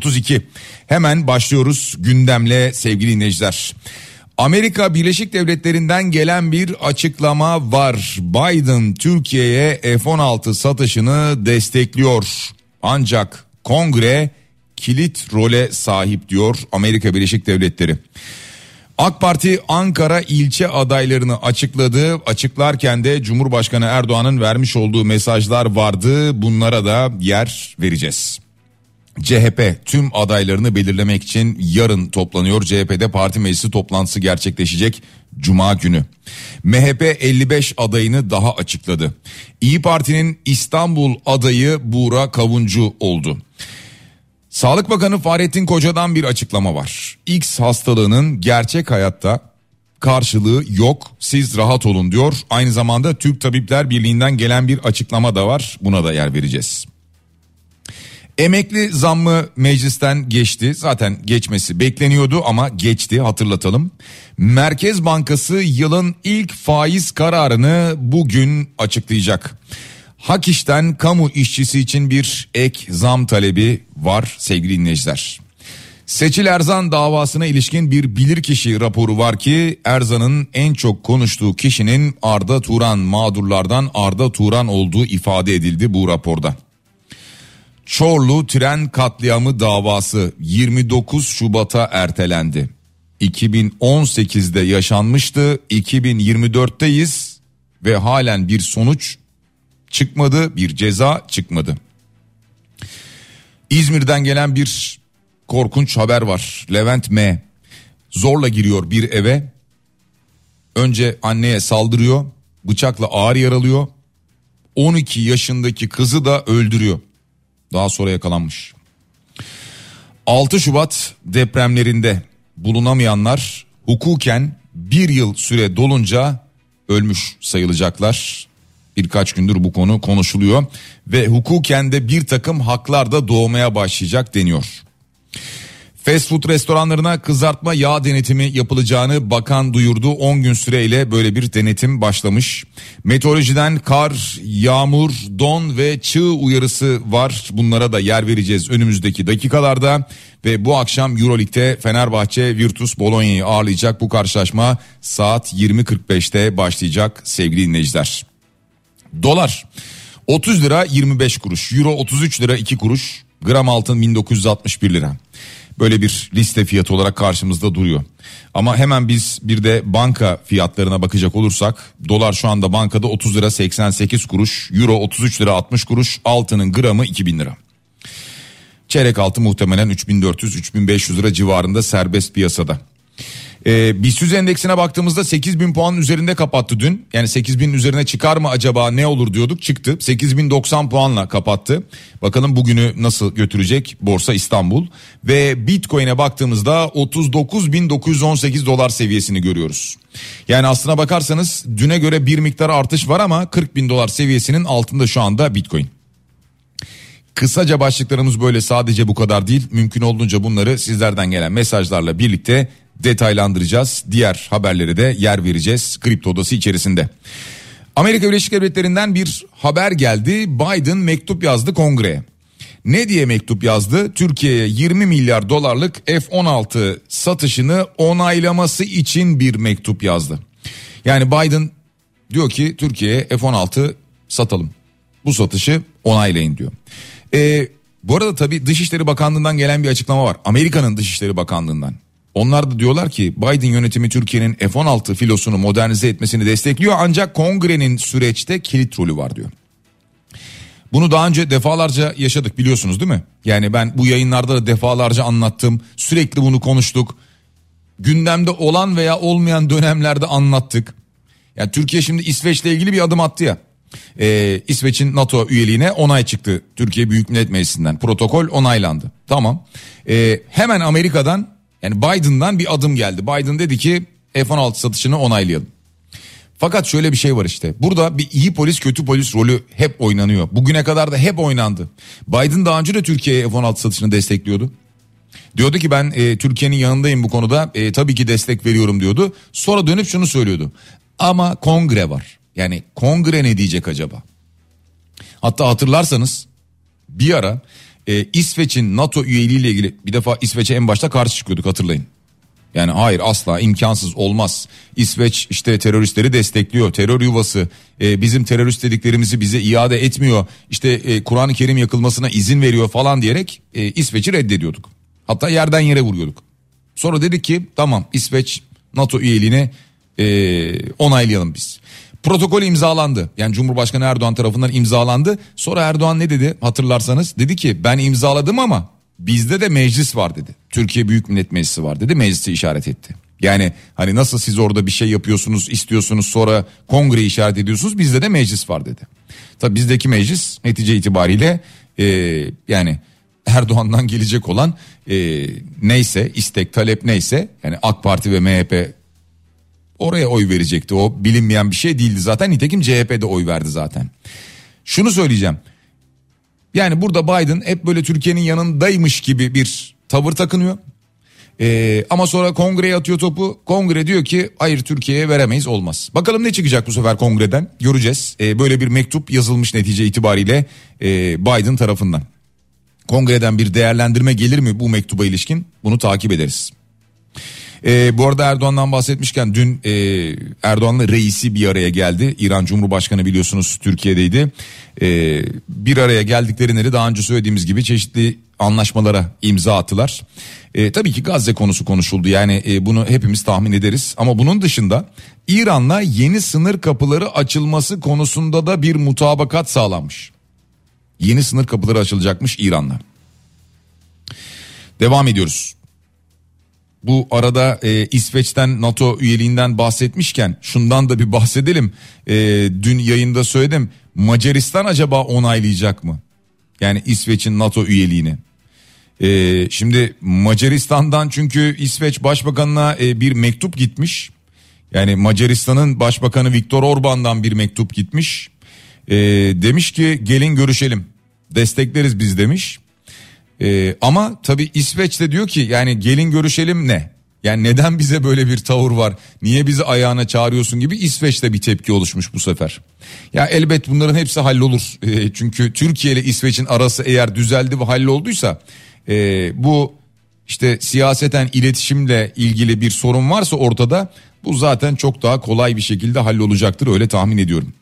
32. Hemen başlıyoruz gündemle sevgili dinleyiciler. Amerika Birleşik Devletleri'nden gelen bir açıklama var. Biden Türkiye'ye F-16 satışını destekliyor. Ancak kongre kilit role sahip diyor Amerika Birleşik Devletleri. AK Parti Ankara ilçe adaylarını açıkladı. Açıklarken de Cumhurbaşkanı Erdoğan'ın vermiş olduğu mesajlar vardı. Bunlara da yer vereceğiz. CHP tüm adaylarını belirlemek için yarın toplanıyor. CHP'de parti meclisi toplantısı gerçekleşecek Cuma günü. MHP 55 adayını daha açıkladı. İyi Parti'nin İstanbul adayı Buğra Kavuncu oldu. Sağlık Bakanı Fahrettin Koca'dan bir açıklama var. X hastalığının gerçek hayatta karşılığı yok siz rahat olun diyor. Aynı zamanda Türk Tabipler Birliği'nden gelen bir açıklama da var buna da yer vereceğiz. Emekli zammı meclisten geçti. Zaten geçmesi bekleniyordu ama geçti hatırlatalım. Merkez Bankası yılın ilk faiz kararını bugün açıklayacak. Hak işten kamu işçisi için bir ek zam talebi var sevgili dinleyiciler. Seçil Erzan davasına ilişkin bir bilirkişi raporu var ki Erzan'ın en çok konuştuğu kişinin Arda Turan mağdurlardan Arda Turan olduğu ifade edildi bu raporda. Çorlu tren katliamı davası 29 Şubat'a ertelendi. 2018'de yaşanmıştı, 2024'teyiz ve halen bir sonuç çıkmadı, bir ceza çıkmadı. İzmir'den gelen bir korkunç haber var. Levent M. zorla giriyor bir eve. Önce anneye saldırıyor, bıçakla ağır yaralıyor. 12 yaşındaki kızı da öldürüyor. Daha sonra yakalanmış. 6 Şubat depremlerinde bulunamayanlar hukuken bir yıl süre dolunca ölmüş sayılacaklar. Birkaç gündür bu konu konuşuluyor ve hukuken de bir takım haklar da doğmaya başlayacak deniyor. Fast food restoranlarına kızartma yağ denetimi yapılacağını bakan duyurdu. 10 gün süreyle böyle bir denetim başlamış. Meteorolojiden kar, yağmur, don ve çığ uyarısı var. Bunlara da yer vereceğiz önümüzdeki dakikalarda. Ve bu akşam Euroleague'de Fenerbahçe Virtus Bologna'yı ağırlayacak. Bu karşılaşma saat 20.45'te başlayacak sevgili dinleyiciler. Dolar 30 lira 25 kuruş, euro 33 lira 2 kuruş, gram altın 1961 lira böyle bir liste fiyatı olarak karşımızda duruyor. Ama hemen biz bir de banka fiyatlarına bakacak olursak dolar şu anda bankada 30 lira 88 kuruş, euro 33 lira 60 kuruş, altının gramı 2000 lira. Çeyrek altı muhtemelen 3400-3500 lira civarında serbest piyasada. Ee, BIST endeksine baktığımızda 8000 puan üzerinde kapattı dün. Yani 8000 üzerine çıkar mı acaba ne olur diyorduk çıktı. 8090 puanla kapattı. Bakalım bugünü nasıl götürecek Borsa İstanbul. Ve Bitcoin'e baktığımızda 39.918 dolar seviyesini görüyoruz. Yani aslına bakarsanız düne göre bir miktar artış var ama 40 bin dolar seviyesinin altında şu anda Bitcoin. Kısaca başlıklarımız böyle sadece bu kadar değil. Mümkün olduğunca bunları sizlerden gelen mesajlarla birlikte detaylandıracağız. Diğer haberlere de yer vereceğiz kripto odası içerisinde. Amerika Birleşik Devletleri'nden bir haber geldi. Biden mektup yazdı kongreye. Ne diye mektup yazdı? Türkiye'ye 20 milyar dolarlık F-16 satışını onaylaması için bir mektup yazdı. Yani Biden diyor ki Türkiye'ye F-16 satalım. Bu satışı onaylayın diyor. Ee, bu arada tabii Dışişleri Bakanlığı'ndan gelen bir açıklama var. Amerika'nın Dışişleri Bakanlığı'ndan. Onlar da diyorlar ki Biden yönetimi Türkiye'nin F-16 filosunu modernize etmesini destekliyor ancak kongrenin süreçte kilit rolü var diyor. Bunu daha önce defalarca yaşadık biliyorsunuz değil mi? Yani ben bu yayınlarda da defalarca anlattım. Sürekli bunu konuştuk. Gündemde olan veya olmayan dönemlerde anlattık. Yani Türkiye şimdi İsveç'le ilgili bir adım attı ya. Ee, İsveç'in NATO üyeliğine onay çıktı. Türkiye Büyük Millet Meclisi'nden. Protokol onaylandı. Tamam. Ee, hemen Amerika'dan yani Biden'dan bir adım geldi. Biden dedi ki F-16 satışını onaylayalım. Fakat şöyle bir şey var işte. Burada bir iyi polis kötü polis rolü hep oynanıyor. Bugüne kadar da hep oynandı. Biden daha önce de Türkiye'ye F-16 satışını destekliyordu. Diyordu ki ben e, Türkiye'nin yanındayım bu konuda e, tabii ki destek veriyorum diyordu. Sonra dönüp şunu söylüyordu. Ama kongre var. Yani kongre ne diyecek acaba? Hatta hatırlarsanız bir ara e, İsveç'in NATO üyeliğiyle ilgili bir defa İsveç'e en başta karşı çıkıyorduk hatırlayın. Yani hayır asla imkansız olmaz. İsveç işte teröristleri destekliyor. Terör yuvası e, bizim terörist dediklerimizi bize iade etmiyor. İşte e, Kur'an-ı Kerim yakılmasına izin veriyor falan diyerek e, İsveç'i reddediyorduk. Hatta yerden yere vuruyorduk. Sonra dedik ki tamam İsveç NATO üyeliğine e, onaylayalım biz. Protokol imzalandı. Yani Cumhurbaşkanı Erdoğan tarafından imzalandı. Sonra Erdoğan ne dedi hatırlarsanız? Dedi ki ben imzaladım ama bizde de meclis var dedi. Türkiye Büyük Millet Meclisi var dedi. Meclisi işaret etti. Yani hani nasıl siz orada bir şey yapıyorsunuz istiyorsunuz sonra kongreyi işaret ediyorsunuz bizde de meclis var dedi. Tabi bizdeki meclis netice itibariyle e, yani Erdoğan'dan gelecek olan e, neyse istek talep neyse yani AK Parti ve MHP oraya oy verecekti. O bilinmeyen bir şey değildi zaten. Nitekim CHP de oy verdi zaten. Şunu söyleyeceğim. Yani burada Biden hep böyle Türkiye'nin yanındaymış gibi bir tavır takınıyor. Ee, ama sonra kongreye atıyor topu. Kongre diyor ki hayır Türkiye'ye veremeyiz olmaz. Bakalım ne çıkacak bu sefer kongreden göreceğiz. Ee, böyle bir mektup yazılmış netice itibariyle e, Biden tarafından. Kongreden bir değerlendirme gelir mi bu mektuba ilişkin bunu takip ederiz. E, bu arada Erdoğan'dan bahsetmişken dün e, Erdoğan'la reisi bir araya geldi. İran Cumhurbaşkanı biliyorsunuz Türkiye'deydi. E, bir araya geldiklerini daha önce söylediğimiz gibi çeşitli anlaşmalara imza attılar. E, tabii ki Gazze konusu konuşuldu yani e, bunu hepimiz tahmin ederiz. Ama bunun dışında İran'la yeni sınır kapıları açılması konusunda da bir mutabakat sağlanmış. Yeni sınır kapıları açılacakmış İran'la. Devam ediyoruz. Bu arada e, İsveç'ten NATO üyeliğinden bahsetmişken şundan da bir bahsedelim. E, dün yayında söyledim. Macaristan acaba onaylayacak mı? Yani İsveç'in NATO üyeliğini. E, şimdi Macaristan'dan çünkü İsveç Başbakanına e, bir mektup gitmiş. Yani Macaristan'ın Başbakanı Viktor Orban'dan bir mektup gitmiş. E, demiş ki gelin görüşelim destekleriz biz demiş. Ee, ama tabii İsveç de diyor ki yani gelin görüşelim ne? Yani neden bize böyle bir tavır var? Niye bizi ayağına çağırıyorsun gibi İsveç'te bir tepki oluşmuş bu sefer. Ya elbet bunların hepsi hallolur. E, çünkü Türkiye ile İsveç'in arası eğer düzeldi ve hallolduysa e, bu işte siyaseten iletişimle ilgili bir sorun varsa ortada bu zaten çok daha kolay bir şekilde hallolacaktır öyle tahmin ediyorum.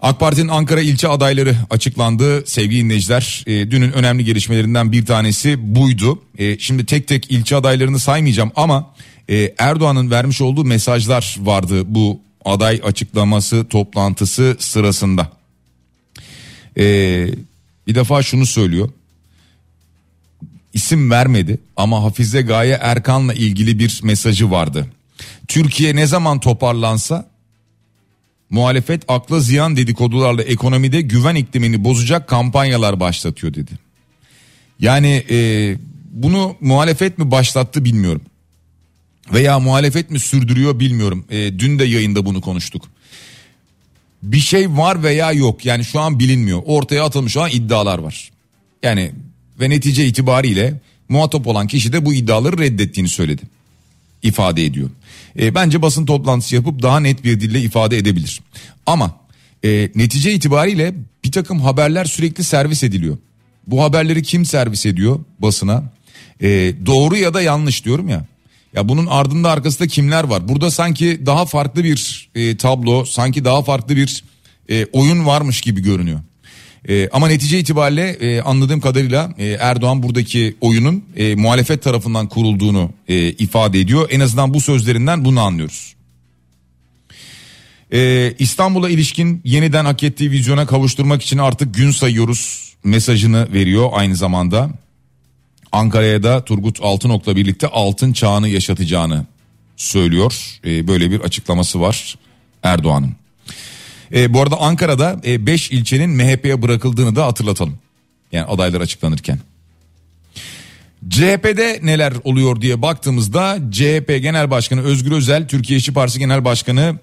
AK Parti'nin Ankara ilçe adayları açıklandı sevgili dinleyiciler. E, dünün önemli gelişmelerinden bir tanesi buydu. E, şimdi tek tek ilçe adaylarını saymayacağım ama e, Erdoğan'ın vermiş olduğu mesajlar vardı bu aday açıklaması toplantısı sırasında. E, bir defa şunu söylüyor. İsim vermedi ama Hafize Gaye Erkan'la ilgili bir mesajı vardı. Türkiye ne zaman toparlansa Muhalefet akla ziyan dedikodularla ekonomide güven iklimini bozacak kampanyalar başlatıyor dedi. Yani e, bunu muhalefet mi başlattı bilmiyorum. Veya muhalefet mi sürdürüyor bilmiyorum. E, dün de yayında bunu konuştuk. Bir şey var veya yok yani şu an bilinmiyor. Ortaya atılmış olan iddialar var. Yani ve netice itibariyle muhatap olan kişi de bu iddiaları reddettiğini söyledi. ifade ediyor. E, bence basın toplantısı yapıp daha net bir dille ifade edebilir. Ama e, netice itibariyle bir takım haberler sürekli servis ediliyor. Bu haberleri kim servis ediyor basına? Ee, doğru ya da yanlış diyorum ya. Ya bunun ardında arkasında kimler var? Burada sanki daha farklı bir e, tablo, sanki daha farklı bir e, oyun varmış gibi görünüyor. E, ama netice itibariyle e, anladığım kadarıyla e, Erdoğan buradaki oyunun e, muhalefet tarafından kurulduğunu e, ifade ediyor. En azından bu sözlerinden bunu anlıyoruz. E, İstanbul'a ilişkin yeniden hak ettiği vizyona kavuşturmak için artık gün sayıyoruz mesajını veriyor aynı zamanda. Ankara'ya da Turgut Altınok'la birlikte altın çağını yaşatacağını söylüyor. E, böyle bir açıklaması var Erdoğan'ın. E, bu arada Ankara'da 5 e, ilçenin MHP'ye bırakıldığını da hatırlatalım. Yani adaylar açıklanırken. CHP'de neler oluyor diye baktığımızda CHP Genel Başkanı Özgür Özel, Türkiye İşçi Partisi Genel Başkanı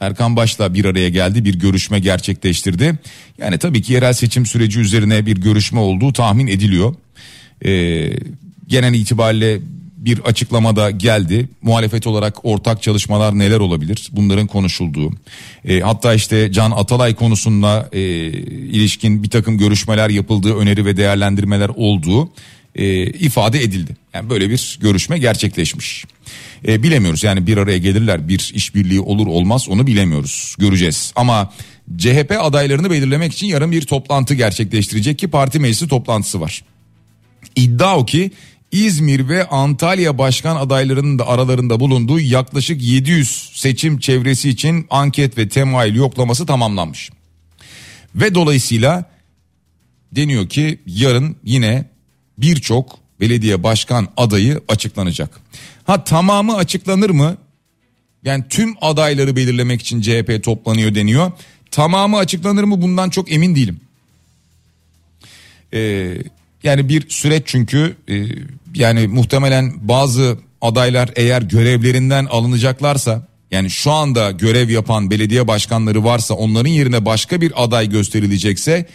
Erkan Baş'la bir araya geldi bir görüşme gerçekleştirdi. Yani tabii ki yerel seçim süreci üzerine bir görüşme olduğu tahmin ediliyor. Ee, genel itibariyle bir açıklamada geldi. Muhalefet olarak ortak çalışmalar neler olabilir? Bunların konuşulduğu. E, hatta işte Can Atalay konusunda e, ilişkin bir takım görüşmeler yapıldığı, öneri ve değerlendirmeler olduğu e, ifade edildi. Yani böyle bir görüşme gerçekleşmiş. E, bilemiyoruz yani bir araya gelirler bir işbirliği olur olmaz onu bilemiyoruz göreceğiz. Ama CHP adaylarını belirlemek için yarın bir toplantı gerçekleştirecek ki parti meclisi toplantısı var. İddia o ki İzmir ve Antalya başkan adaylarının da aralarında bulunduğu yaklaşık 700 seçim çevresi için anket ve temayül yoklaması tamamlanmış. Ve dolayısıyla deniyor ki yarın yine birçok belediye başkan adayı açıklanacak. Ha tamamı açıklanır mı? Yani tüm adayları belirlemek için CHP toplanıyor deniyor. Tamamı açıklanır mı bundan çok emin değilim. Ee, yani bir süreç çünkü e, yani muhtemelen bazı adaylar eğer görevlerinden alınacaklarsa yani şu anda görev yapan belediye başkanları varsa onların yerine başka bir aday gösterilecekse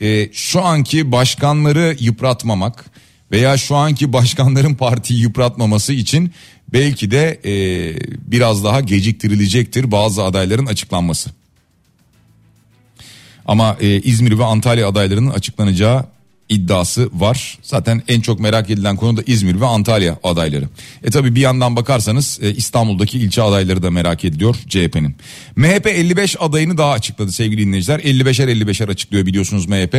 e, şu anki başkanları yıpratmamak veya şu anki başkanların partiyi yıpratmaması için belki de e, biraz daha geciktirilecektir bazı adayların açıklanması. Ama e, İzmir ve Antalya adaylarının açıklanacağı iddiası var. Zaten en çok merak edilen konu da İzmir ve Antalya adayları. E tabi bir yandan bakarsanız e, İstanbul'daki ilçe adayları da merak ediliyor CHP'nin. MHP 55 adayını daha açıkladı sevgili dinleyiciler. 55'er 55'er açıklıyor biliyorsunuz MHP.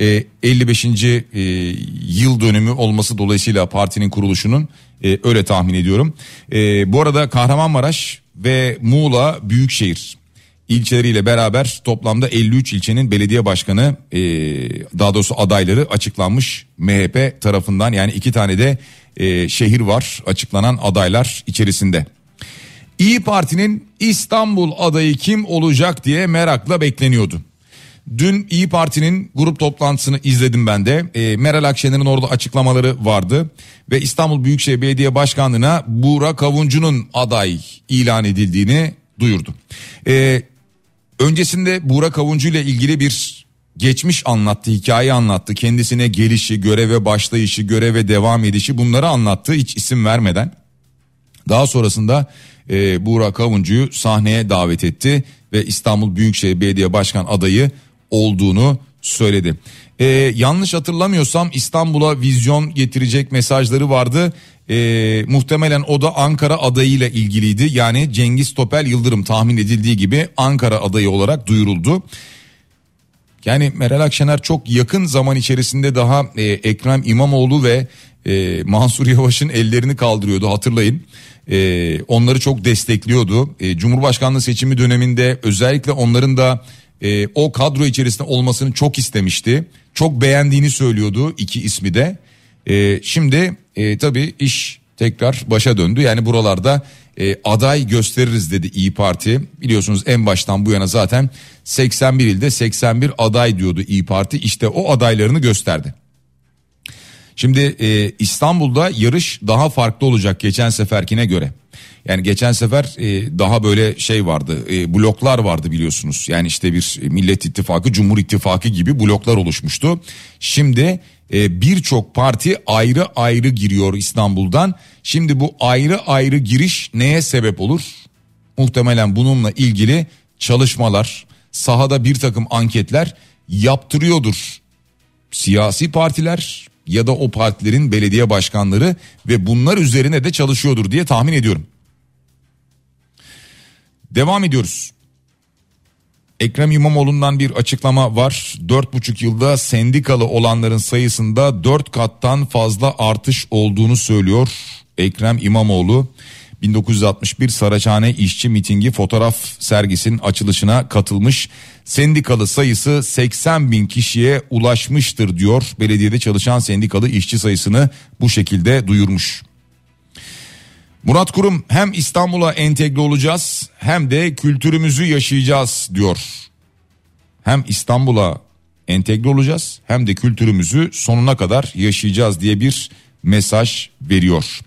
E, 55. E, yıl dönümü olması dolayısıyla partinin kuruluşunun e, öyle tahmin ediyorum. E, bu arada Kahramanmaraş ve Muğla Büyükşehir ilçeleriyle beraber toplamda 53 ilçenin belediye başkanı e, daha doğrusu adayları açıklanmış MHP tarafından yani iki tane de e, şehir var açıklanan adaylar içerisinde. İyi Parti'nin İstanbul adayı kim olacak diye merakla bekleniyordu. Dün İyi Parti'nin grup toplantısını izledim ben de. E, Meral Akşener'in orada açıklamaları vardı. Ve İstanbul Büyükşehir Belediye Başkanlığı'na Buğra Kavuncu'nun aday ilan edildiğini duyurdu. E, Öncesinde Burak Avuncu ile ilgili bir geçmiş anlattı, hikaye anlattı. Kendisine gelişi, göreve başlayışı, göreve devam edişi bunları anlattı hiç isim vermeden. Daha sonrasında e, Burak Avuncu'yu sahneye davet etti ve İstanbul Büyükşehir Belediye Başkan adayı olduğunu söyledi. E, yanlış hatırlamıyorsam İstanbul'a vizyon getirecek mesajları vardı. E, muhtemelen o da Ankara adayıyla ilgiliydi. Yani Cengiz Topel Yıldırım tahmin edildiği gibi Ankara adayı olarak duyuruldu. Yani Meral Akşener çok yakın zaman içerisinde daha e, Ekrem İmamoğlu ve e, Mansur Yavaş'ın ellerini kaldırıyordu hatırlayın. E, onları çok destekliyordu. E, Cumhurbaşkanlığı seçimi döneminde özellikle onların da e, o kadro içerisinde olmasını çok istemişti. Çok beğendiğini söylüyordu iki ismi de. E, şimdi e, tabii iş tekrar başa döndü. Yani buralarda e, aday gösteririz dedi İyi Parti. Biliyorsunuz en baştan bu yana zaten 81 ilde 81 aday diyordu İyi Parti. İşte o adaylarını gösterdi. Şimdi e, İstanbul'da yarış daha farklı olacak geçen seferkine göre. Yani geçen sefer e, daha böyle şey vardı e, bloklar vardı biliyorsunuz. Yani işte bir Millet İttifakı, Cumhur İttifakı gibi bloklar oluşmuştu. Şimdi e, birçok parti ayrı ayrı giriyor İstanbul'dan. Şimdi bu ayrı ayrı giriş neye sebep olur? Muhtemelen bununla ilgili çalışmalar, sahada bir takım anketler yaptırıyordur siyasi partiler ya da o partilerin belediye başkanları ve bunlar üzerine de çalışıyordur diye tahmin ediyorum. Devam ediyoruz. Ekrem İmamoğlu'ndan bir açıklama var. 4,5 yılda sendikalı olanların sayısında 4 kattan fazla artış olduğunu söylüyor Ekrem İmamoğlu. 1961 Saraçhane işçi mitingi fotoğraf sergisinin açılışına katılmış. Sendikalı sayısı 80 bin kişiye ulaşmıştır diyor. Belediyede çalışan sendikalı işçi sayısını bu şekilde duyurmuş. Murat Kurum hem İstanbul'a entegre olacağız hem de kültürümüzü yaşayacağız diyor. Hem İstanbul'a entegre olacağız hem de kültürümüzü sonuna kadar yaşayacağız diye bir mesaj veriyor.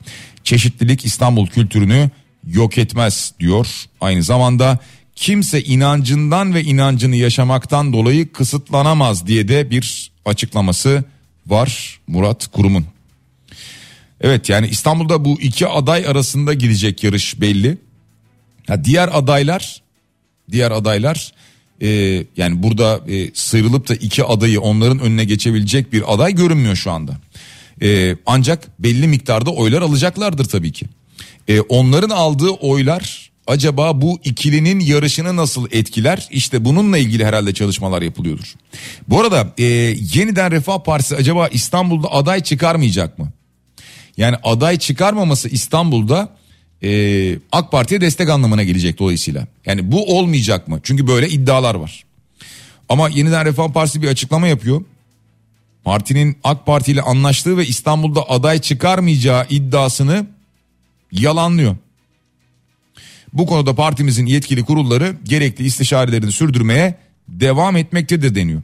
Çeşitlilik İstanbul kültürünü yok etmez diyor. Aynı zamanda kimse inancından ve inancını yaşamaktan dolayı kısıtlanamaz diye de bir açıklaması var Murat Kurum'un. Evet yani İstanbul'da bu iki aday arasında gidecek yarış belli. Ya diğer adaylar diğer adaylar e, yani burada e, sıyrılıp da iki adayı onların önüne geçebilecek bir aday görünmüyor şu anda. E, ancak belli miktarda oylar alacaklardır tabii ki. E, onların aldığı oylar acaba bu ikilinin yarışını nasıl etkiler? İşte bununla ilgili herhalde çalışmalar yapılıyordur. Bu arada e, yeniden Refah Partisi acaba İstanbul'da aday çıkarmayacak mı? Yani aday çıkarmaması İstanbul'da e, AK Parti'ye destek anlamına gelecek dolayısıyla. Yani bu olmayacak mı? Çünkü böyle iddialar var. Ama yeniden Refah Partisi bir açıklama yapıyor. Partinin AK Parti ile anlaştığı ve İstanbul'da aday çıkarmayacağı iddiasını yalanlıyor. Bu konuda partimizin yetkili kurulları gerekli istişarelerini sürdürmeye devam etmektedir deniyor.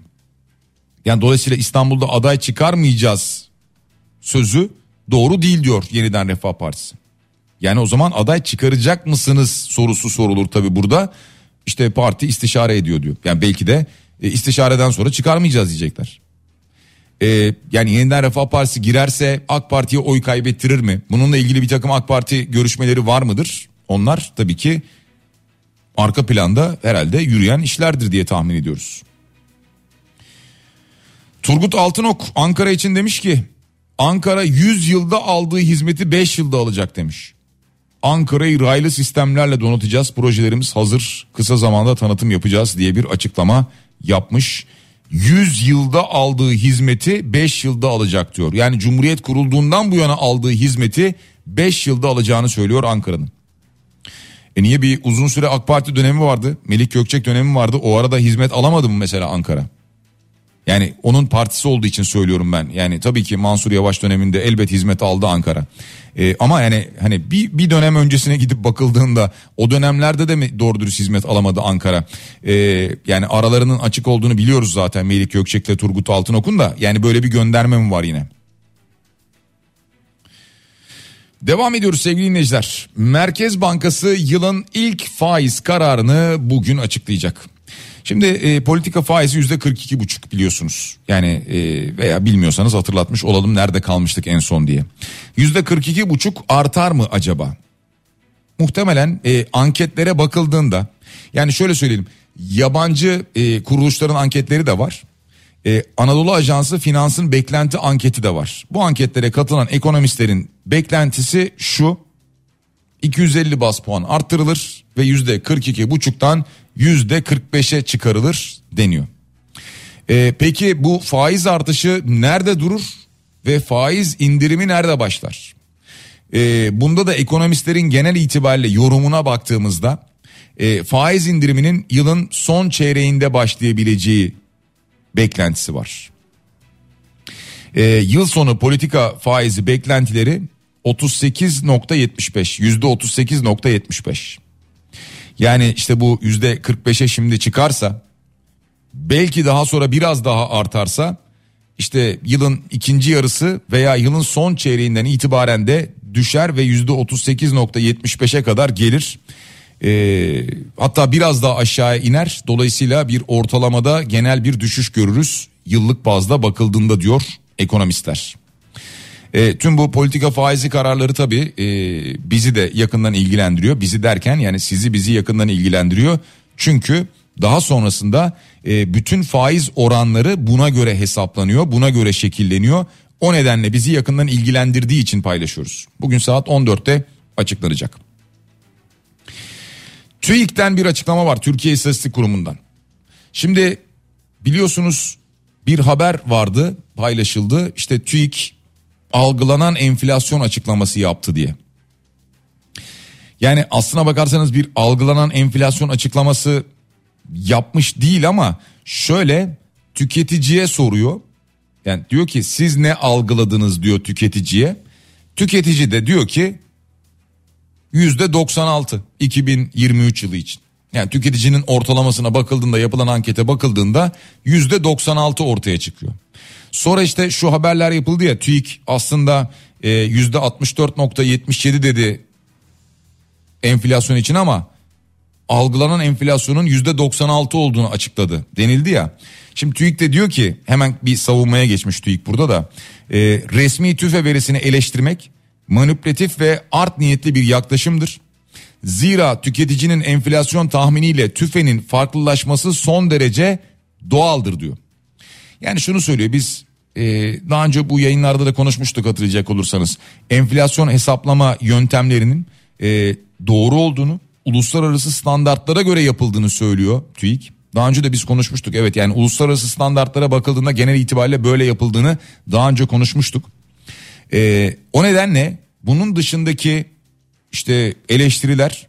Yani dolayısıyla İstanbul'da aday çıkarmayacağız sözü doğru değil diyor yeniden Refah Partisi. Yani o zaman aday çıkaracak mısınız sorusu sorulur tabi burada. İşte parti istişare ediyor diyor. Yani belki de e, istişareden sonra çıkarmayacağız diyecekler. E, yani yeniden Refah Partisi girerse AK Parti'ye oy kaybettirir mi? Bununla ilgili bir takım AK Parti görüşmeleri var mıdır? Onlar tabii ki arka planda herhalde yürüyen işlerdir diye tahmin ediyoruz. Turgut Altınok Ankara için demiş ki Ankara 100 yılda aldığı hizmeti 5 yılda alacak demiş. Ankara'yı raylı sistemlerle donatacağız. Projelerimiz hazır. Kısa zamanda tanıtım yapacağız diye bir açıklama yapmış. 100 yılda aldığı hizmeti 5 yılda alacak diyor. Yani Cumhuriyet kurulduğundan bu yana aldığı hizmeti 5 yılda alacağını söylüyor Ankara'nın. E niye bir uzun süre AK Parti dönemi vardı. Melik Gökçek dönemi vardı. O arada hizmet alamadı mı mesela Ankara? Yani onun partisi olduğu için söylüyorum ben. Yani tabii ki Mansur Yavaş döneminde elbet hizmet aldı Ankara. Ee, ama yani hani bir, bir dönem öncesine gidip bakıldığında o dönemlerde de mi doğru dürüst hizmet alamadı Ankara? Ee, yani aralarının açık olduğunu biliyoruz zaten Melik Gökçek'le Turgut Altınok'un da. Yani böyle bir gönderme mi var yine? Devam ediyoruz sevgili dinleyiciler. Merkez Bankası yılın ilk faiz kararını bugün açıklayacak. Şimdi e, politika faizi yüzde 42 buçuk biliyorsunuz. Yani e, veya bilmiyorsanız hatırlatmış olalım nerede kalmıştık en son diye. Yüzde 42 buçuk artar mı acaba? Muhtemelen e, anketlere bakıldığında yani şöyle söyleyelim yabancı e, kuruluşların anketleri de var. Ee, Anadolu Ajansı Finans'ın beklenti anketi de var. Bu anketlere katılan ekonomistlerin beklentisi şu. 250 bas puan arttırılır ve yüzde 42 buçuktan yüzde 45'e çıkarılır deniyor. Ee, peki bu faiz artışı nerede durur ve faiz indirimi nerede başlar? Ee, bunda da ekonomistlerin genel itibariyle yorumuna baktığımızda e, faiz indiriminin yılın son çeyreğinde başlayabileceği beklentisi var. Ee, yıl sonu politika faizi beklentileri 38.75 yüzde 38.75 yani işte bu yüzde 45'e şimdi çıkarsa belki daha sonra biraz daha artarsa işte yılın ikinci yarısı veya yılın son çeyreğinden itibaren de düşer ve yüzde 38.75'e kadar gelir. Ee, hatta biraz daha aşağıya iner. Dolayısıyla bir ortalamada genel bir düşüş görürüz yıllık bazda bakıldığında diyor ekonomistler. E, tüm bu politika faizi kararları tabii e, bizi de yakından ilgilendiriyor. Bizi derken yani sizi bizi yakından ilgilendiriyor. Çünkü Daha sonrasında e, bütün faiz oranları buna göre hesaplanıyor, buna göre şekilleniyor. O nedenle bizi yakından ilgilendirdiği için paylaşıyoruz. Bugün saat 14'te açıklanacak. TÜİK'ten bir açıklama var Türkiye İstatistik Kurumu'ndan. Şimdi biliyorsunuz bir haber vardı paylaşıldı işte TÜİK algılanan enflasyon açıklaması yaptı diye. Yani aslına bakarsanız bir algılanan enflasyon açıklaması yapmış değil ama şöyle tüketiciye soruyor. Yani diyor ki siz ne algıladınız diyor tüketiciye. Tüketici de diyor ki yüzde 96 2023 yılı için. Yani tüketicinin ortalamasına bakıldığında yapılan ankete bakıldığında yüzde 96 ortaya çıkıyor. Sonra işte şu haberler yapıldı ya TÜİK aslında e, yüzde 64.77 dedi enflasyon için ama algılanan enflasyonun yüzde 96 olduğunu açıkladı denildi ya. Şimdi TÜİK de diyor ki hemen bir savunmaya geçmiş TÜİK burada da e, resmi tüfe verisini eleştirmek manipülatif ve art niyetli bir yaklaşımdır. Zira tüketicinin enflasyon tahminiyle tüfenin farklılaşması son derece doğaldır diyor. Yani şunu söylüyor biz e, daha önce bu yayınlarda da konuşmuştuk hatırlayacak olursanız. Enflasyon hesaplama yöntemlerinin e, doğru olduğunu uluslararası standartlara göre yapıldığını söylüyor TÜİK. Daha önce de biz konuşmuştuk evet yani uluslararası standartlara bakıldığında genel itibariyle böyle yapıldığını daha önce konuşmuştuk. E, o nedenle bunun dışındaki işte eleştiriler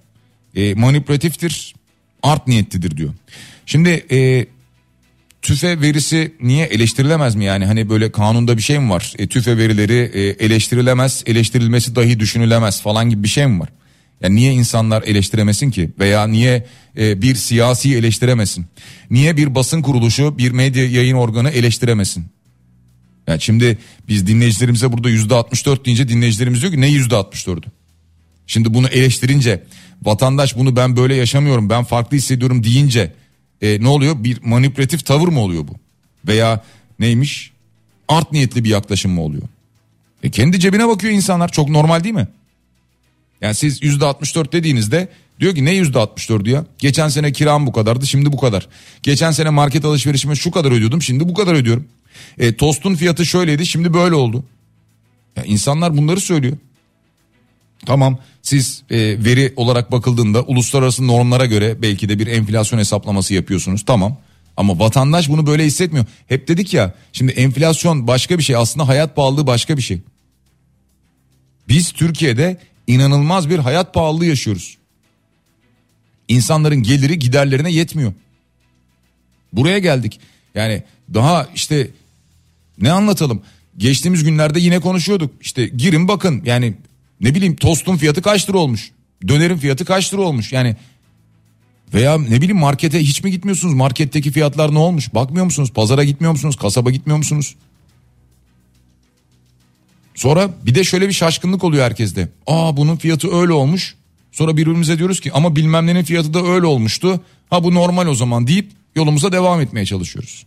e, manipülatiftir, art niyetlidir diyor. Şimdi e, tüfe verisi niye eleştirilemez mi yani hani böyle kanunda bir şey mi var? E, tüfe verileri e, eleştirilemez, eleştirilmesi dahi düşünülemez falan gibi bir şey mi var? Yani niye insanlar eleştiremesin ki veya niye e, bir siyasi eleştiremesin? Niye bir basın kuruluşu, bir medya yayın organı eleştiremesin? Yani şimdi biz dinleyicilerimize burada yüzde 64 deyince dinleyicilerimiz diyor ki ne yüzde 64'ü? Şimdi bunu eleştirince vatandaş bunu ben böyle yaşamıyorum ben farklı hissediyorum deyince e, ne oluyor? Bir manipülatif tavır mı oluyor bu? Veya neymiş? Art niyetli bir yaklaşım mı oluyor? E kendi cebine bakıyor insanlar çok normal değil mi? Yani siz yüzde 64 dediğinizde diyor ki ne yüzde 64 ya? Geçen sene kiram bu kadardı şimdi bu kadar. Geçen sene market alışverişime şu kadar ödüyordum şimdi bu kadar ödüyorum. E, tostun fiyatı şöyleydi şimdi böyle oldu. Ya insanlar bunları söylüyor. Tamam siz e, veri olarak bakıldığında uluslararası normlara göre belki de bir enflasyon hesaplaması yapıyorsunuz tamam. Ama vatandaş bunu böyle hissetmiyor. Hep dedik ya şimdi enflasyon başka bir şey aslında hayat pahalılığı başka bir şey. Biz Türkiye'de inanılmaz bir hayat pahalılığı yaşıyoruz. İnsanların geliri giderlerine yetmiyor. Buraya geldik. Yani daha işte ne anlatalım? Geçtiğimiz günlerde yine konuşuyorduk. İşte girin bakın yani ne bileyim tostun fiyatı kaç lira olmuş? Dönerin fiyatı kaç lira olmuş? Yani veya ne bileyim markete hiç mi gitmiyorsunuz? Marketteki fiyatlar ne olmuş? Bakmıyor musunuz? Pazara gitmiyor musunuz? Kasaba gitmiyor musunuz? Sonra bir de şöyle bir şaşkınlık oluyor herkeste. Aa bunun fiyatı öyle olmuş. Sonra birbirimize diyoruz ki ama bilmem nenin fiyatı da öyle olmuştu. Ha bu normal o zaman deyip yolumuza devam etmeye çalışıyoruz.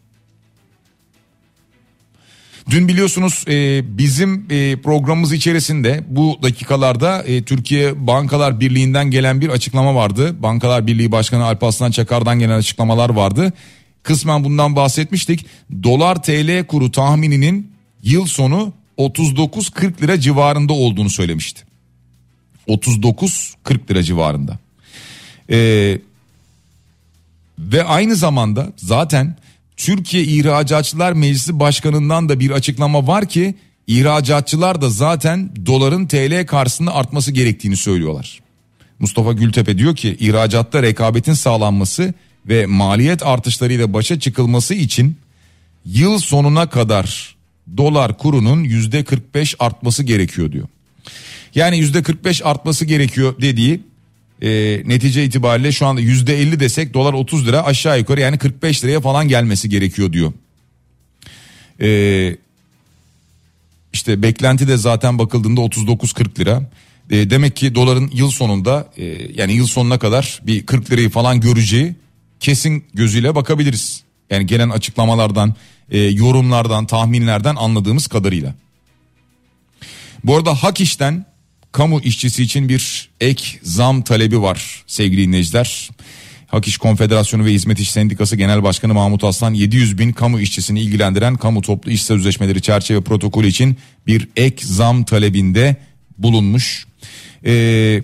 Dün biliyorsunuz e, bizim e, programımız içerisinde bu dakikalarda e, Türkiye Bankalar Birliği'nden gelen bir açıklama vardı. Bankalar Birliği Başkanı Alparslan Çakar'dan gelen açıklamalar vardı. Kısmen bundan bahsetmiştik. Dolar TL kuru tahmininin yıl sonu 39-40 lira civarında olduğunu söylemişti. 39-40 lira civarında. Ee, ve aynı zamanda zaten Türkiye İhracatçılar Meclisi Başkanı'ndan da bir açıklama var ki ihracatçılar da zaten doların TL karşısında artması gerektiğini söylüyorlar. Mustafa Gültepe diyor ki ihracatta rekabetin sağlanması ve maliyet artışlarıyla başa çıkılması için yıl sonuna kadar dolar kurunun yüzde 45 artması gerekiyor diyor. Yani yüzde 45 artması gerekiyor dediği e, netice itibariyle şu anda yüzde 50 desek dolar 30 lira aşağı yukarı yani 45 liraya falan gelmesi gerekiyor diyor. E, işte beklenti de zaten bakıldığında 39-40 lira. E, demek ki doların yıl sonunda e, yani yıl sonuna kadar bir 40 lirayı falan göreceği kesin gözüyle bakabiliriz. Yani gelen açıklamalardan, e, yorumlardan, tahminlerden anladığımız kadarıyla. Bu arada Hak işten kamu işçisi için bir ek zam talebi var sevgili dinleyiciler. Hak İş Konfederasyonu ve Hizmet İş Sendikası Genel Başkanı Mahmut Aslan 700 bin kamu işçisini ilgilendiren kamu toplu iş sözleşmeleri çerçeve protokolü için bir ek zam talebinde bulunmuş. Ee,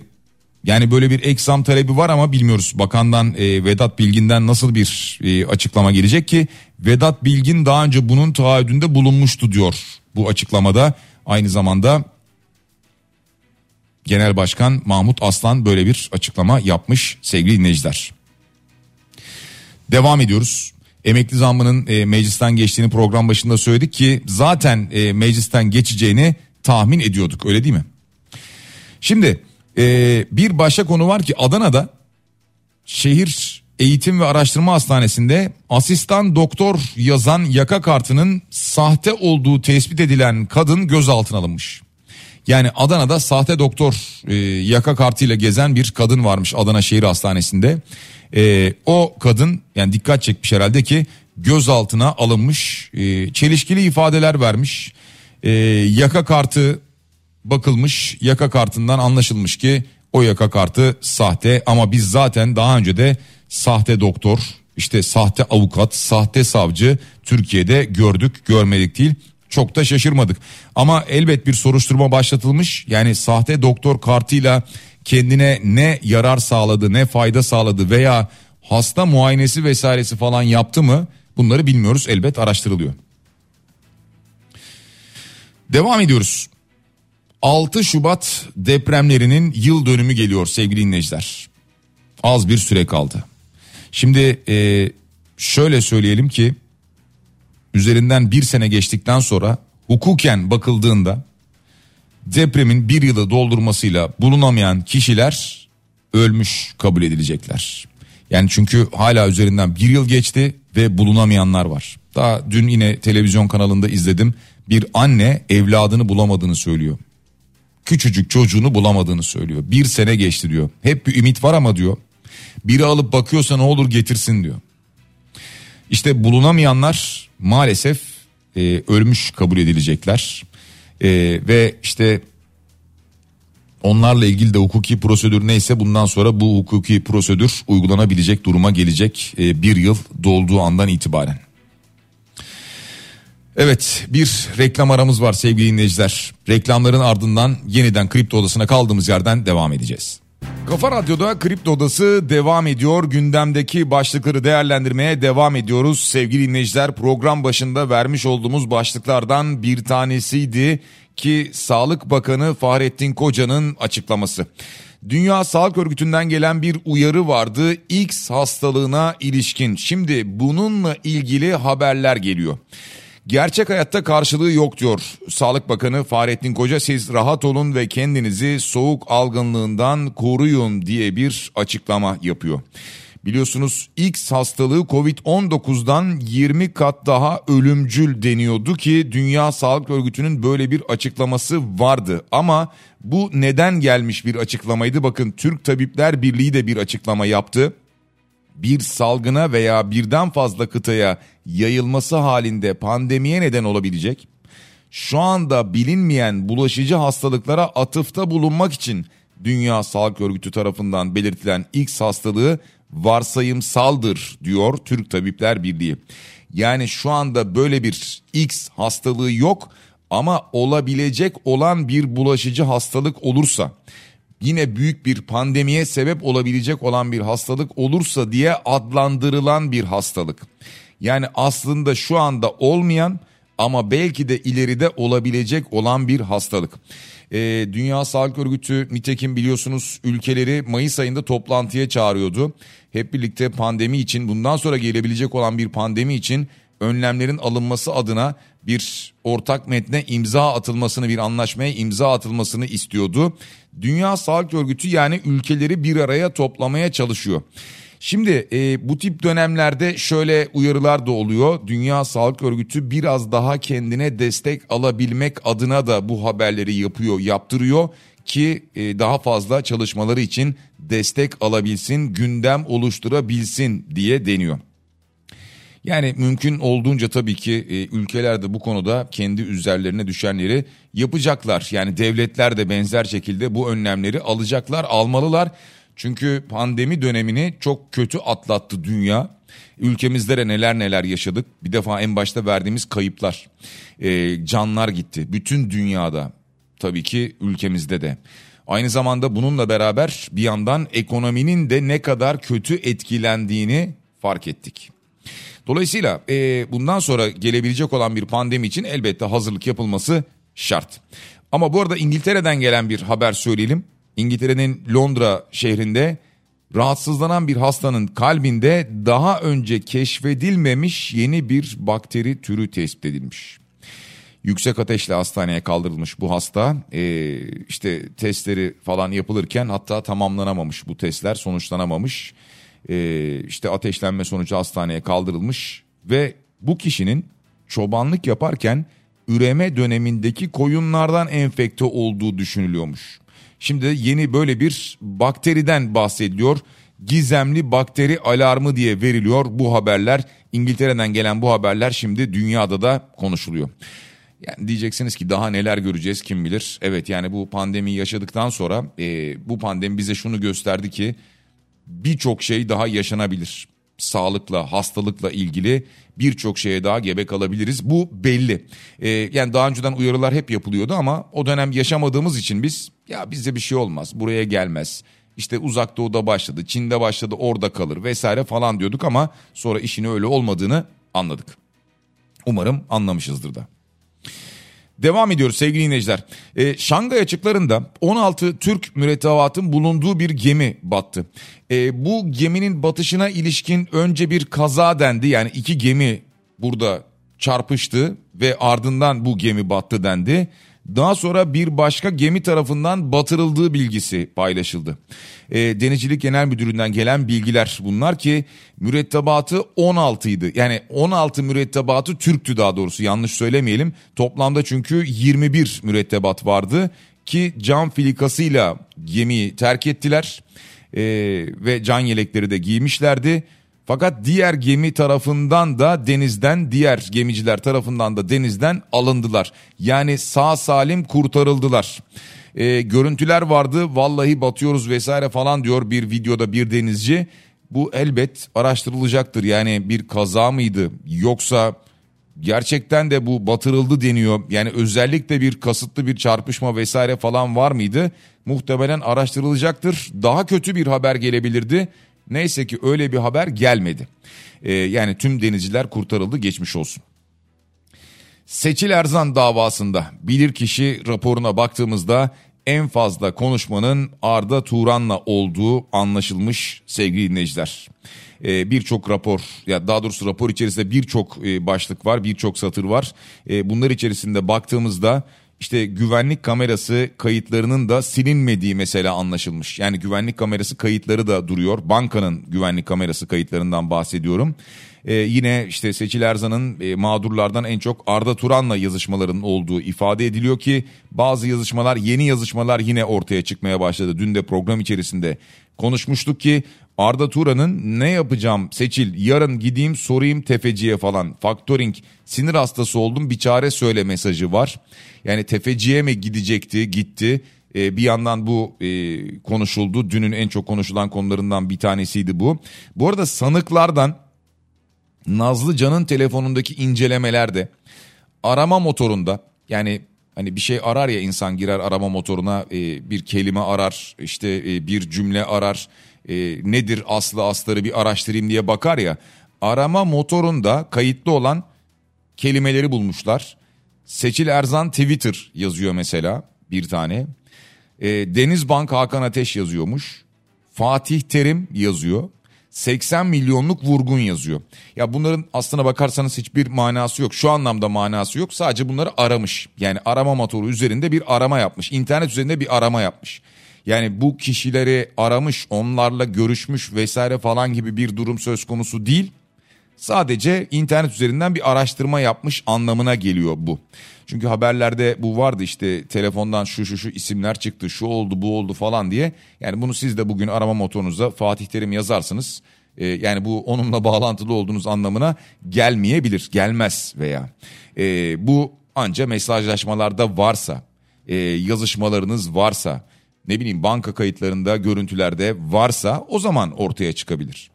yani böyle bir ek zam talebi var ama bilmiyoruz bakandan e, Vedat Bilgin'den nasıl bir e, açıklama gelecek ki Vedat Bilgin daha önce bunun taahhüdünde bulunmuştu diyor bu açıklamada. Aynı zamanda Genel Başkan Mahmut Aslan böyle bir açıklama yapmış sevgili dinleyiciler. Devam ediyoruz. Emekli zammının e, meclisten geçtiğini program başında söyledik ki zaten e, meclisten geçeceğini tahmin ediyorduk öyle değil mi? Şimdi e, bir başka konu var ki Adana'da şehir eğitim ve araştırma hastanesinde asistan doktor yazan yaka kartının sahte olduğu tespit edilen kadın gözaltına alınmış. Yani Adana'da sahte doktor e, yaka kartıyla gezen bir kadın varmış Adana Şehir Hastanesi'nde. E, o kadın yani dikkat çekmiş herhalde ki gözaltına alınmış e, çelişkili ifadeler vermiş. E, yaka kartı bakılmış yaka kartından anlaşılmış ki o yaka kartı sahte ama biz zaten daha önce de sahte doktor işte sahte avukat sahte savcı Türkiye'de gördük görmedik değil çok da şaşırmadık. Ama elbet bir soruşturma başlatılmış. Yani sahte doktor kartıyla kendine ne yarar sağladı, ne fayda sağladı veya hasta muayenesi vesairesi falan yaptı mı? Bunları bilmiyoruz. Elbet araştırılıyor. Devam ediyoruz. 6 Şubat depremlerinin yıl dönümü geliyor sevgili dinleyiciler. Az bir süre kaldı. Şimdi e, şöyle söyleyelim ki üzerinden bir sene geçtikten sonra hukuken bakıldığında depremin bir yılı doldurmasıyla bulunamayan kişiler ölmüş kabul edilecekler. Yani çünkü hala üzerinden bir yıl geçti ve bulunamayanlar var. Daha dün yine televizyon kanalında izledim. Bir anne evladını bulamadığını söylüyor. Küçücük çocuğunu bulamadığını söylüyor. Bir sene geçti diyor. Hep bir ümit var ama diyor. Biri alıp bakıyorsa ne olur getirsin diyor. İşte bulunamayanlar maalesef e, ölmüş kabul edilecekler. E, ve işte onlarla ilgili de hukuki prosedür neyse bundan sonra bu hukuki prosedür uygulanabilecek duruma gelecek e, bir yıl dolduğu andan itibaren. Evet bir reklam aramız var sevgili dinleyiciler. Reklamların ardından yeniden kripto odasına kaldığımız yerden devam edeceğiz. Kafa Radyo'da Kripto Odası devam ediyor. Gündemdeki başlıkları değerlendirmeye devam ediyoruz. Sevgili dinleyiciler program başında vermiş olduğumuz başlıklardan bir tanesiydi ki Sağlık Bakanı Fahrettin Koca'nın açıklaması. Dünya Sağlık Örgütü'nden gelen bir uyarı vardı X hastalığına ilişkin. Şimdi bununla ilgili haberler geliyor. Gerçek hayatta karşılığı yok diyor Sağlık Bakanı Fahrettin Koca. Siz rahat olun ve kendinizi soğuk algınlığından koruyun diye bir açıklama yapıyor. Biliyorsunuz X hastalığı Covid-19'dan 20 kat daha ölümcül deniyordu ki Dünya Sağlık Örgütü'nün böyle bir açıklaması vardı. Ama bu neden gelmiş bir açıklamaydı? Bakın Türk Tabipler Birliği de bir açıklama yaptı bir salgına veya birden fazla kıtaya yayılması halinde pandemiye neden olabilecek, şu anda bilinmeyen bulaşıcı hastalıklara atıfta bulunmak için Dünya Sağlık Örgütü tarafından belirtilen X hastalığı varsayımsaldır diyor Türk Tabipler Birliği. Yani şu anda böyle bir X hastalığı yok ama olabilecek olan bir bulaşıcı hastalık olursa yine büyük bir pandemiye sebep olabilecek olan bir hastalık olursa diye adlandırılan bir hastalık. Yani aslında şu anda olmayan ama belki de ileride olabilecek olan bir hastalık. Ee, Dünya Sağlık Örgütü nitekim biliyorsunuz ülkeleri Mayıs ayında toplantıya çağırıyordu. Hep birlikte pandemi için bundan sonra gelebilecek olan bir pandemi için önlemlerin alınması adına bir ortak metne imza atılmasını bir anlaşmaya imza atılmasını istiyordu. Dünya Sağlık Örgütü yani ülkeleri bir araya toplamaya çalışıyor. Şimdi e, bu tip dönemlerde şöyle uyarılar da oluyor. Dünya Sağlık Örgütü biraz daha kendine destek alabilmek adına da bu haberleri yapıyor, yaptırıyor ki e, daha fazla çalışmaları için destek alabilsin, gündem oluşturabilsin diye deniyor. Yani mümkün olduğunca tabii ki e, ülkeler de bu konuda kendi üzerlerine düşenleri yapacaklar. Yani devletler de benzer şekilde bu önlemleri alacaklar, almalılar. Çünkü pandemi dönemini çok kötü atlattı dünya. Ülkemizde de neler neler yaşadık. Bir defa en başta verdiğimiz kayıplar. Ee, canlar gitti. Bütün dünyada. Tabii ki ülkemizde de. Aynı zamanda bununla beraber bir yandan ekonominin de ne kadar kötü etkilendiğini fark ettik. Dolayısıyla e, bundan sonra gelebilecek olan bir pandemi için elbette hazırlık yapılması şart. Ama bu arada İngiltere'den gelen bir haber söyleyelim. İngiltere'nin Londra şehrinde rahatsızlanan bir hastanın kalbinde daha önce keşfedilmemiş yeni bir bakteri türü tespit edilmiş. Yüksek ateşle hastaneye kaldırılmış bu hasta. Ee, işte testleri falan yapılırken hatta tamamlanamamış bu testler sonuçlanamamış. Ee, işte ateşlenme sonucu hastaneye kaldırılmış ve bu kişinin çobanlık yaparken üreme dönemindeki koyunlardan enfekte olduğu düşünülüyormuş. Şimdi yeni böyle bir bakteriden bahsediliyor. Gizemli bakteri alarmı diye veriliyor bu haberler. İngiltere'den gelen bu haberler şimdi dünyada da konuşuluyor. Yani diyeceksiniz ki daha neler göreceğiz kim bilir. Evet yani bu pandemiyi yaşadıktan sonra e, bu pandemi bize şunu gösterdi ki birçok şey daha yaşanabilir. Sağlıkla, hastalıkla ilgili birçok şeye daha gebe kalabiliriz. Bu belli. Ee, yani daha önceden uyarılar hep yapılıyordu ama o dönem yaşamadığımız için biz ya bizde bir şey olmaz, buraya gelmez. İşte uzak doğuda başladı, Çin'de başladı, orada kalır vesaire falan diyorduk ama sonra işin öyle olmadığını anladık. Umarım anlamışızdır da. Devam ediyoruz sevgili dinleyiciler. Ee, Şangay açıklarında 16 Türk mürettebatın bulunduğu bir gemi battı. Ee, bu geminin batışına ilişkin önce bir kaza dendi. Yani iki gemi burada çarpıştı ve ardından bu gemi battı dendi. Daha sonra bir başka gemi tarafından batırıldığı bilgisi paylaşıldı. E, Denizcilik Genel Müdürlüğü'nden gelen bilgiler bunlar ki mürettebatı 16 idi. Yani 16 mürettebatı Türktü daha doğrusu yanlış söylemeyelim. Toplamda çünkü 21 mürettebat vardı ki can filikasıyla gemiyi terk ettiler e, ve can yelekleri de giymişlerdi. Fakat diğer gemi tarafından da denizden diğer gemiciler tarafından da denizden alındılar. Yani sağ salim kurtarıldılar. Ee, görüntüler vardı vallahi batıyoruz vesaire falan diyor bir videoda bir denizci. Bu elbet araştırılacaktır yani bir kaza mıydı yoksa gerçekten de bu batırıldı deniyor. Yani özellikle bir kasıtlı bir çarpışma vesaire falan var mıydı? Muhtemelen araştırılacaktır. Daha kötü bir haber gelebilirdi. Neyse ki öyle bir haber gelmedi. Ee, yani tüm denizciler kurtarıldı geçmiş olsun. Seçil Erzan davasında bilirkişi raporuna baktığımızda en fazla konuşmanın Arda Turan'la olduğu anlaşılmış sevgili dinleyiciler. Ee, birçok rapor ya daha doğrusu rapor içerisinde birçok e, başlık var birçok satır var. E, bunlar içerisinde baktığımızda işte güvenlik kamerası kayıtlarının da silinmediği mesela anlaşılmış. Yani güvenlik kamerası kayıtları da duruyor. Bankanın güvenlik kamerası kayıtlarından bahsediyorum. Ee, yine işte Seçil Erzan'ın e, mağdurlardan en çok Arda Turan'la yazışmaların olduğu ifade ediliyor ki bazı yazışmalar yeni yazışmalar yine ortaya çıkmaya başladı. Dün de program içerisinde konuşmuştuk ki Arda Turan'ın ne yapacağım Seçil yarın gideyim sorayım tefeciye falan faktoring sinir hastası oldum bir çare söyle mesajı var. Yani tefeciye mi gidecekti gitti ee, bir yandan bu e, konuşuldu dünün en çok konuşulan konularından bir tanesiydi bu. Bu arada sanıklardan Nazlı Can'ın telefonundaki incelemelerde arama motorunda yani hani bir şey arar ya insan girer arama motoruna e, bir kelime arar işte e, bir cümle arar e, nedir aslı asları bir araştırayım diye bakar ya arama motorunda kayıtlı olan kelimeleri bulmuşlar. Seçil Erzan Twitter yazıyor mesela bir tane. E, Denizbank Hakan Ateş yazıyormuş. Fatih Terim yazıyor. 80 milyonluk vurgun yazıyor. Ya bunların aslına bakarsanız hiçbir manası yok. Şu anlamda manası yok. Sadece bunları aramış. Yani arama motoru üzerinde bir arama yapmış. İnternet üzerinde bir arama yapmış. Yani bu kişileri aramış, onlarla görüşmüş vesaire falan gibi bir durum söz konusu değil. Sadece internet üzerinden bir araştırma yapmış anlamına geliyor bu. Çünkü haberlerde bu vardı işte telefondan şu şu şu isimler çıktı, şu oldu, bu oldu falan diye. Yani bunu siz de bugün arama motorunuza Fatih Terim yazarsınız. Ee, yani bu onunla bağlantılı olduğunuz anlamına gelmeyebilir, gelmez veya. Ee, bu anca mesajlaşmalarda varsa, e, yazışmalarınız varsa, ne bileyim banka kayıtlarında görüntülerde varsa o zaman ortaya çıkabilir.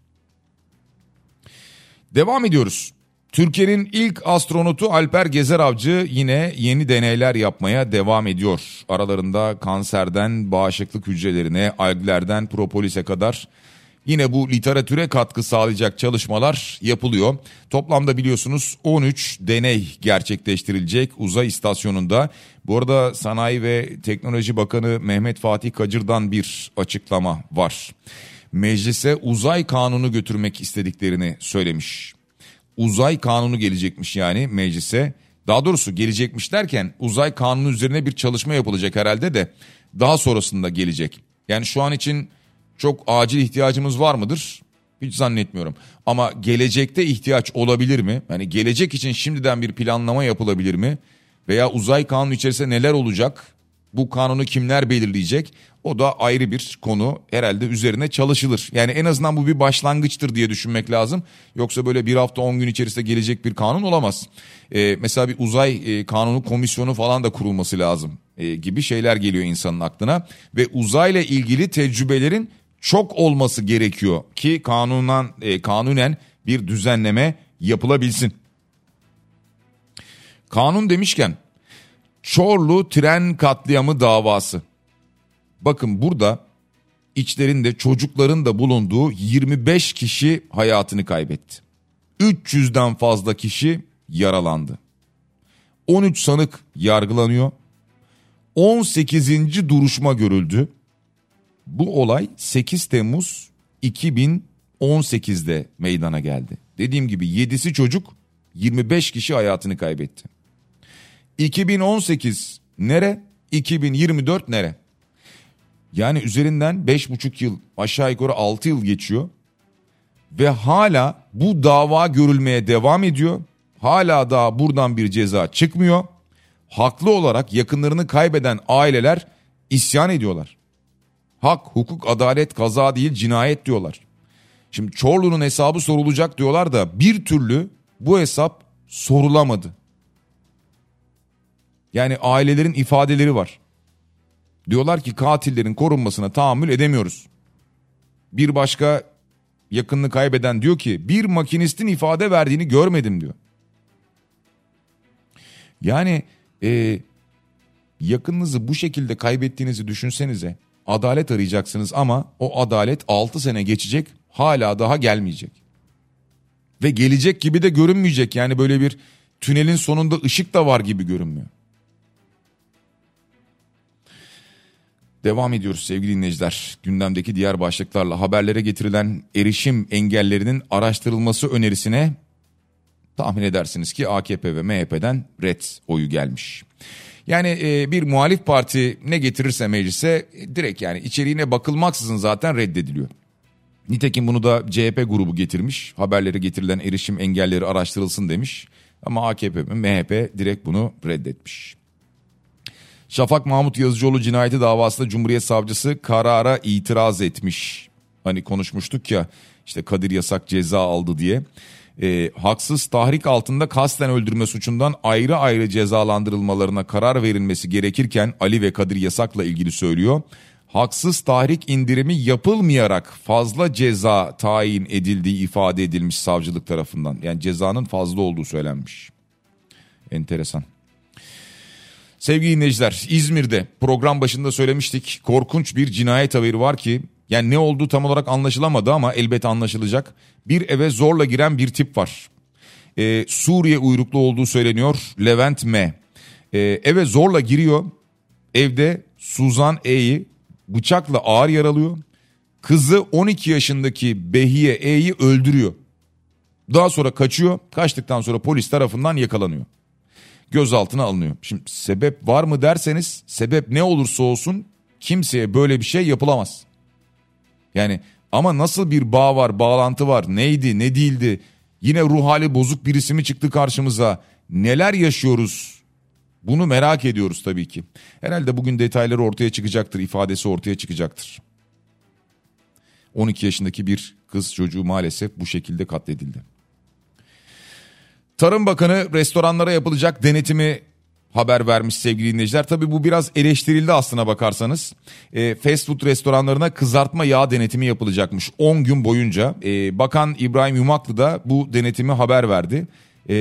Devam ediyoruz. Türkiye'nin ilk astronotu Alper Gezer Avcı yine yeni deneyler yapmaya devam ediyor. Aralarında kanserden bağışıklık hücrelerine, alglerden propolise kadar yine bu literatüre katkı sağlayacak çalışmalar yapılıyor. Toplamda biliyorsunuz 13 deney gerçekleştirilecek uzay istasyonunda. Bu arada Sanayi ve Teknoloji Bakanı Mehmet Fatih Kacır'dan bir açıklama var. Meclise uzay kanunu götürmek istediklerini söylemiş uzay kanunu gelecekmiş yani meclise. Daha doğrusu gelecekmiş derken uzay kanunu üzerine bir çalışma yapılacak herhalde de daha sonrasında gelecek. Yani şu an için çok acil ihtiyacımız var mıdır? Hiç zannetmiyorum. Ama gelecekte ihtiyaç olabilir mi? Yani gelecek için şimdiden bir planlama yapılabilir mi? Veya uzay kanunu içerisinde neler olacak? Bu kanunu kimler belirleyecek? O da ayrı bir konu herhalde üzerine çalışılır. Yani en azından bu bir başlangıçtır diye düşünmek lazım. Yoksa böyle bir hafta on gün içerisinde gelecek bir kanun olamaz. Ee, mesela bir uzay e, kanunu komisyonu falan da kurulması lazım e, gibi şeyler geliyor insanın aklına. Ve uzayla ilgili tecrübelerin çok olması gerekiyor ki kanunan, e, kanunen bir düzenleme yapılabilsin. Kanun demişken Çorlu tren katliamı davası. Bakın burada içlerinde çocukların da bulunduğu 25 kişi hayatını kaybetti. 300'den fazla kişi yaralandı. 13 sanık yargılanıyor. 18. duruşma görüldü. Bu olay 8 Temmuz 2018'de meydana geldi. Dediğim gibi 7'si çocuk 25 kişi hayatını kaybetti. 2018 nere? 2024 nere? Yani üzerinden 5,5 yıl aşağı yukarı 6 yıl geçiyor. Ve hala bu dava görülmeye devam ediyor. Hala daha buradan bir ceza çıkmıyor. Haklı olarak yakınlarını kaybeden aileler isyan ediyorlar. Hak, hukuk, adalet, kaza değil cinayet diyorlar. Şimdi Çorlu'nun hesabı sorulacak diyorlar da bir türlü bu hesap sorulamadı. Yani ailelerin ifadeleri var. Diyorlar ki katillerin korunmasına tahammül edemiyoruz. Bir başka yakınını kaybeden diyor ki bir makinistin ifade verdiğini görmedim diyor. Yani e, yakınınızı bu şekilde kaybettiğinizi düşünsenize. Adalet arayacaksınız ama o adalet 6 sene geçecek hala daha gelmeyecek. Ve gelecek gibi de görünmeyecek yani böyle bir tünelin sonunda ışık da var gibi görünmüyor. Devam ediyoruz sevgili dinleyiciler. Gündemdeki diğer başlıklarla haberlere getirilen erişim engellerinin araştırılması önerisine tahmin edersiniz ki AKP ve MHP'den red oyu gelmiş. Yani e, bir muhalif parti ne getirirse meclise direkt yani içeriğine bakılmaksızın zaten reddediliyor. Nitekim bunu da CHP grubu getirmiş. Haberlere getirilen erişim engelleri araştırılsın demiş. Ama AKP ve MHP direkt bunu reddetmiş. Şafak Mahmut Yazıcıoğlu cinayeti davasında Cumhuriyet Savcısı karara itiraz etmiş. Hani konuşmuştuk ya işte Kadir Yasak ceza aldı diye. E, haksız tahrik altında kasten öldürme suçundan ayrı ayrı cezalandırılmalarına karar verilmesi gerekirken Ali ve Kadir Yasak'la ilgili söylüyor. Haksız tahrik indirimi yapılmayarak fazla ceza tayin edildiği ifade edilmiş savcılık tarafından. Yani cezanın fazla olduğu söylenmiş. Enteresan. Sevgili dinleyiciler İzmir'de program başında söylemiştik korkunç bir cinayet haberi var ki yani ne olduğu tam olarak anlaşılamadı ama elbette anlaşılacak. Bir eve zorla giren bir tip var. Ee, Suriye uyruklu olduğu söyleniyor Levent M. Ee, eve zorla giriyor evde Suzan E'yi bıçakla ağır yaralıyor. Kızı 12 yaşındaki Behiye E'yi öldürüyor. Daha sonra kaçıyor. Kaçtıktan sonra polis tarafından yakalanıyor gözaltına alınıyor. Şimdi sebep var mı derseniz sebep ne olursa olsun kimseye böyle bir şey yapılamaz. Yani ama nasıl bir bağ var, bağlantı var, neydi, ne değildi? Yine ruh hali bozuk birisi mi çıktı karşımıza? Neler yaşıyoruz? Bunu merak ediyoruz tabii ki. Herhalde bugün detayları ortaya çıkacaktır, ifadesi ortaya çıkacaktır. 12 yaşındaki bir kız çocuğu maalesef bu şekilde katledildi. Tarım Bakanı restoranlara yapılacak denetimi haber vermiş sevgili dinleyiciler. Tabi bu biraz eleştirildi aslına bakarsanız. E, fast food restoranlarına kızartma yağ denetimi yapılacakmış 10 gün boyunca. E, Bakan İbrahim Yumaklı da bu denetimi haber verdi. E,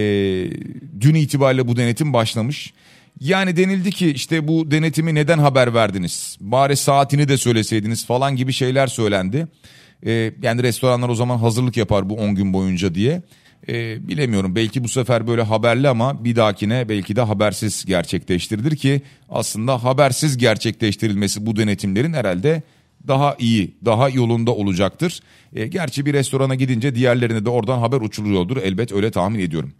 dün itibariyle bu denetim başlamış. Yani denildi ki işte bu denetimi neden haber verdiniz? Bari saatini de söyleseydiniz falan gibi şeyler söylendi. E, yani restoranlar o zaman hazırlık yapar bu 10 gün boyunca diye. E, bilemiyorum belki bu sefer böyle haberli ama bir dahakine belki de habersiz gerçekleştirilir ki aslında habersiz gerçekleştirilmesi bu denetimlerin herhalde daha iyi, daha yolunda olacaktır. E, gerçi bir restorana gidince diğerlerine de oradan haber uçuluyordur elbet öyle tahmin ediyorum.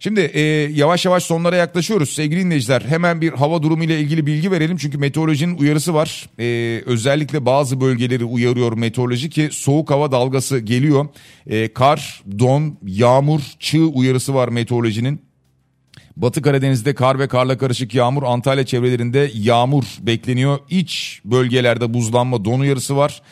Şimdi e, yavaş yavaş sonlara yaklaşıyoruz sevgili dinleyiciler. Hemen bir hava durumu ile ilgili bilgi verelim çünkü meteorolojinin uyarısı var. E, özellikle bazı bölgeleri uyarıyor meteoroloji ki soğuk hava dalgası geliyor. E, kar, don, yağmur, çığ uyarısı var meteorolojinin. Batı Karadeniz'de kar ve karla karışık yağmur, Antalya çevrelerinde yağmur bekleniyor. İç bölgelerde buzlanma, don uyarısı var.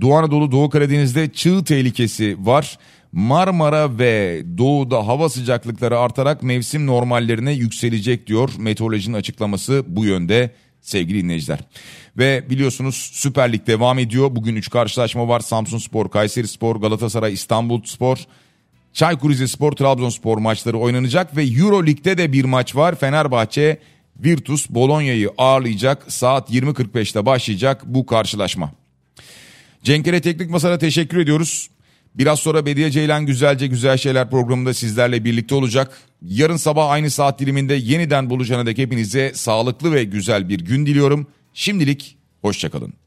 Doğu Anadolu, Doğu Karadeniz'de çığ tehlikesi var. Marmara ve doğuda hava sıcaklıkları artarak mevsim normallerine yükselecek diyor. Meteorolojinin açıklaması bu yönde sevgili dinleyiciler. Ve biliyorsunuz Süper Lig devam ediyor. Bugün 3 karşılaşma var. Samsun Spor, Kayseri Spor, Galatasaray, İstanbul Spor, Çaykur Rizespor, Trabzonspor maçları oynanacak ve Euro Lig'de de bir maç var. Fenerbahçe Virtus Bolonya'yı ağırlayacak. Saat 20.45'te başlayacak bu karşılaşma. Cenkere Teknik Masa'na teşekkür ediyoruz. Biraz sonra Bediye Ceylan Güzelce Güzel Şeyler programında sizlerle birlikte olacak. Yarın sabah aynı saat diliminde yeniden buluşana dek hepinize sağlıklı ve güzel bir gün diliyorum. Şimdilik hoşçakalın.